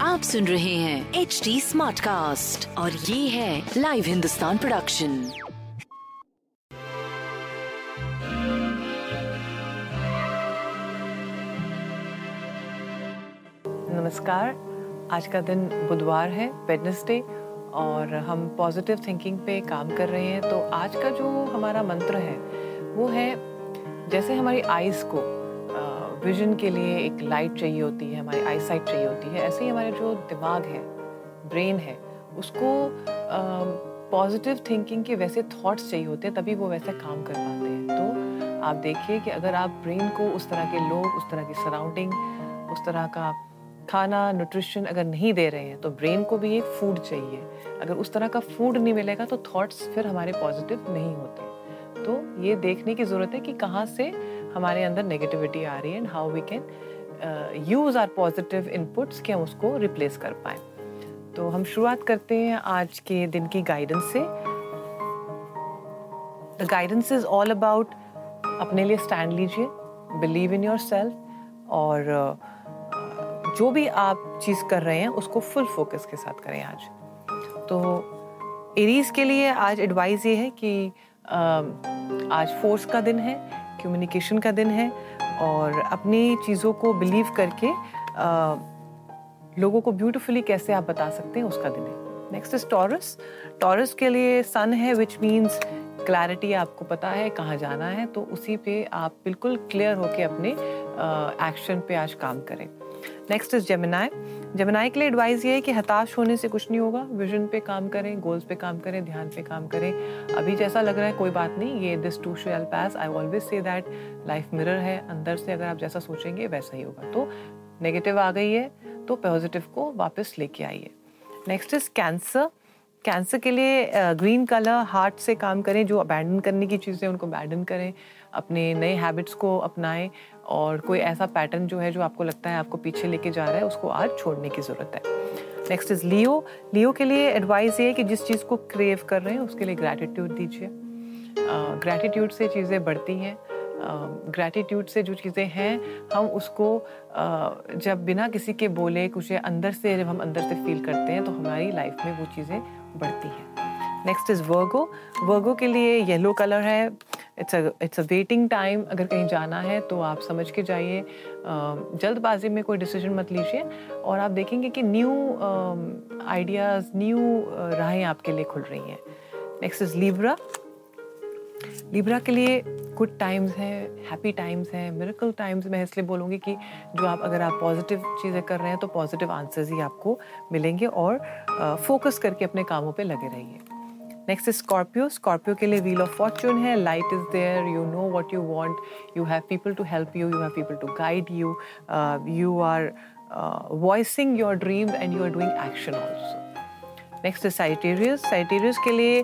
आप सुन रहे हैं एच डी स्मार्ट कास्ट और ये है लाइव हिंदुस्तान प्रोडक्शन नमस्कार। आज का दिन बुधवार है वेडनेसडे और हम पॉजिटिव थिंकिंग पे काम कर रहे हैं। तो आज का जो हमारा मंत्र है वो है जैसे हमारी आईज को विजन के लिए एक लाइट चाहिए होती है, हमारी आई साइट चाहिए होती है। ऐसे ही हमारे जो दिमाग है ब्रेन है, उसको पॉजिटिव थिंकिंग के वैसे थॉट्स चाहिए होते हैं, तभी वो वैसे काम कर पाते हैं। तो आप देखिए कि अगर आप ब्रेन को उस तरह के लोग, उस तरह की सराउंडिंग उस तरह का खाना न्यूट्रिशन अगर नहीं दे रहे हैं तो ब्रेन को भी एक फ़ूड चाहिए। अगर उस तरह का फ़ूड नहीं मिलेगा तो थॉट्स फिर हमारे पॉजिटिव नहीं होते। तो ये देखने की ज़रूरत है कि कहाँ से हमारे अंदर नेगेटिविटी आ रही है and how we can use our positive inputs कि हम उसको रिप्लेस कर पाए। तो हम शुरुआत करते हैं आज के दिन की गाइडेंस से। The guidance is all about अपने लिए स्टैंड लीजिए बिलीव इन योर सेल्फ और uh, जो भी आप चीज़ कर रहे हैं उसको फुल फोकस के साथ करें आज। तो एरीज के लिए आज एडवाइस ये है कि uh, आज फोर्स का दिन है कम्युनिकेशन का दिन है और अपनी चीज़ों को बिलीव करके आ, लोगों को ब्यूटिफुली कैसे आप बता सकते हैं उसका दिन है। नेक्स्ट इज़ टॉरस टॉरस के लिए सन है विच मीन्स क्लैरिटी आपको पता है कहाँ जाना है तो उसी पे आप बिल्कुल क्लियर होके अपने एक्शन पे आज काम करें। नेक्स्ट इज़ जेमिनाई जेमिनाई के लिए एडवाइस ये है कि हताश होने से कुछ नहीं होगा। विजन पे काम करें गोल्स पे काम करें, ध्यान पे काम करें। अभी जैसा लग रहा है, कोई बात नहीं। ये this too shall pass I always say that life mirror है। अंदर से अगर आप जैसा सोचेंगे, वैसा ही होगा। तो नेगेटिव आ गई है। तो पॉजिटिव को वापस लेके आइए। नेक्स्ट इज़ कैंसर कैंसर के लिए ग्रीन कलर हार्ट से काम करें। जो अबैंडन करने की चीज़ें उनको अबैंडन करें। अपने नए हैबिट्स को अपनाएँ और कोई ऐसा पैटर्न जो है जो आपको लगता है आपको पीछे लेके जा रहा है, उसको आज छोड़ने की ज़रूरत है। नेक्स्ट इज़ लियो लियो के लिए एडवाइस ये है कि जिस चीज़ को क्रेव कर रहे हैं, उसके लिए ग्रैटिट्यूड दीजिए। ग्रैटिट्यूड से चीज़ें बढ़ती हैं। ग्रैटिट्यूड से जो चीज़ें हैं, हम उसको जब बिना किसी के बोले, कुछ अंदर से जब हम अंदर से फील करते हैं तो हमारी लाइफ में वो चीज़ें बढ़ती हैं। नेक्स्ट इज़ वर्गो वर्गो के लिए येलो कलर है। It's it's a waiting time अगर कहीं जाना है तो आप समझ के जाइए। जल्दबाजी में कोई डिसीज़न मत लीजिए और आप देखेंगे कि न्यू आइडियाज़ न्यू राहें आपके लिए खुल रही हैं। नेक्स्ट इज़ लीब्रा लिब्रा के लिए गुड टाइम्स हैं हैप्पी टाइम्स हैं मेरिकल टाइम्स मैं इसलिए बोलूँगी कि जो आप, अगर आप पॉजिटिव चीज़ें कर रहे हैं तो पॉजिटिव आंसर्स ही आपको मिलेंगे और फोकस करके अपने कामों पे लगे रहिए। नेक्स्ट इज़ स्कॉर्पियो स्कॉर्पियो के लिए व्हील ऑफ़ फॉर्चून है. Light is there you know what you want you have people to help you you have people to guide you you are voicing your dream and you are doing action also next है Sagittarius Sagittarius के लिए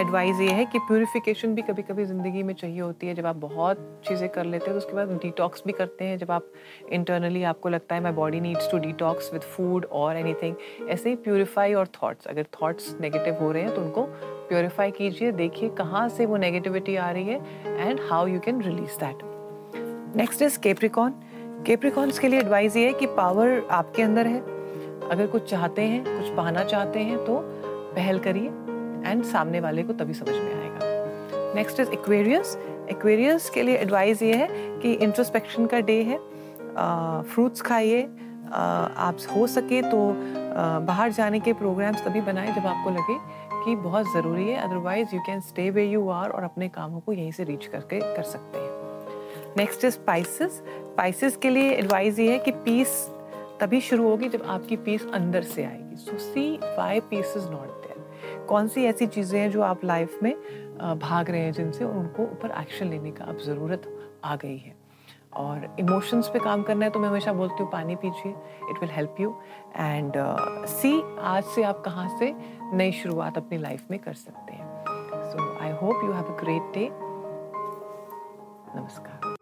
advice ये है कि purification भी कभी कभी ज़िंदगी में चाहिए होती है। जब आप बहुत चीज़ें कर लेते हैं तो उसके बाद डिटॉक्स भी करते हैं। जब आप इंटरनली आपको लगता है my body needs to detox with food और एनीथिंग ऐसे ही प्योरीफाई और थाट्स अगर थाट्स नेगेटिव हो रहे हैं तो उनको प्योरीफाई कीजिए। देखिए कहाँ से वो नेगेटिविटी आ रही है and how you can release that next is Capricorn Capricorns के लिए एडवाइस ये है कि पावर आपके अंदर है। अगर कुछ चाहते हैं कुछ पाना चाहते हैं तो पहल करिए एंड सामने वाले को तभी समझ में आएगा। नेक्स्ट इज़ एक्वेरियस एक्वेरियस के लिए एडवाइस ये है कि इंट्रोस्पेक्शन का डे है फ्रूट्स खाइए आप हो सके तो आ, बाहर जाने के प्रोग्राम्स तभी बनाएँ जब आपको लगे कि बहुत ज़रूरी है otherwise you can stay way you are और अपने कामों को यहीं से रीच करके कर सकते हैं। नेक्स्ट इज़ स्पाइसिस स्पाइसिस के लिए एडवाइस ये है कि पीस तभी शुरू होगी जब आपकी पीस अंदर से आएगी। So see why peace is not there कौन सी ऐसी चीज़ें हैं जो आप लाइफ में भाग रहे हैं जिनसे उनको ऊपर एक्शन लेने का अब ज़रूरत आ गई है। और इमोशंस पे काम करना है तो मैं हमेशा बोलती हूँ, पानी पीजिए it will help you and see आज से आप कहाँ से नई शुरुआत अपनी लाइफ में कर सकते हैं। So I hope you have a great day नमस्कार।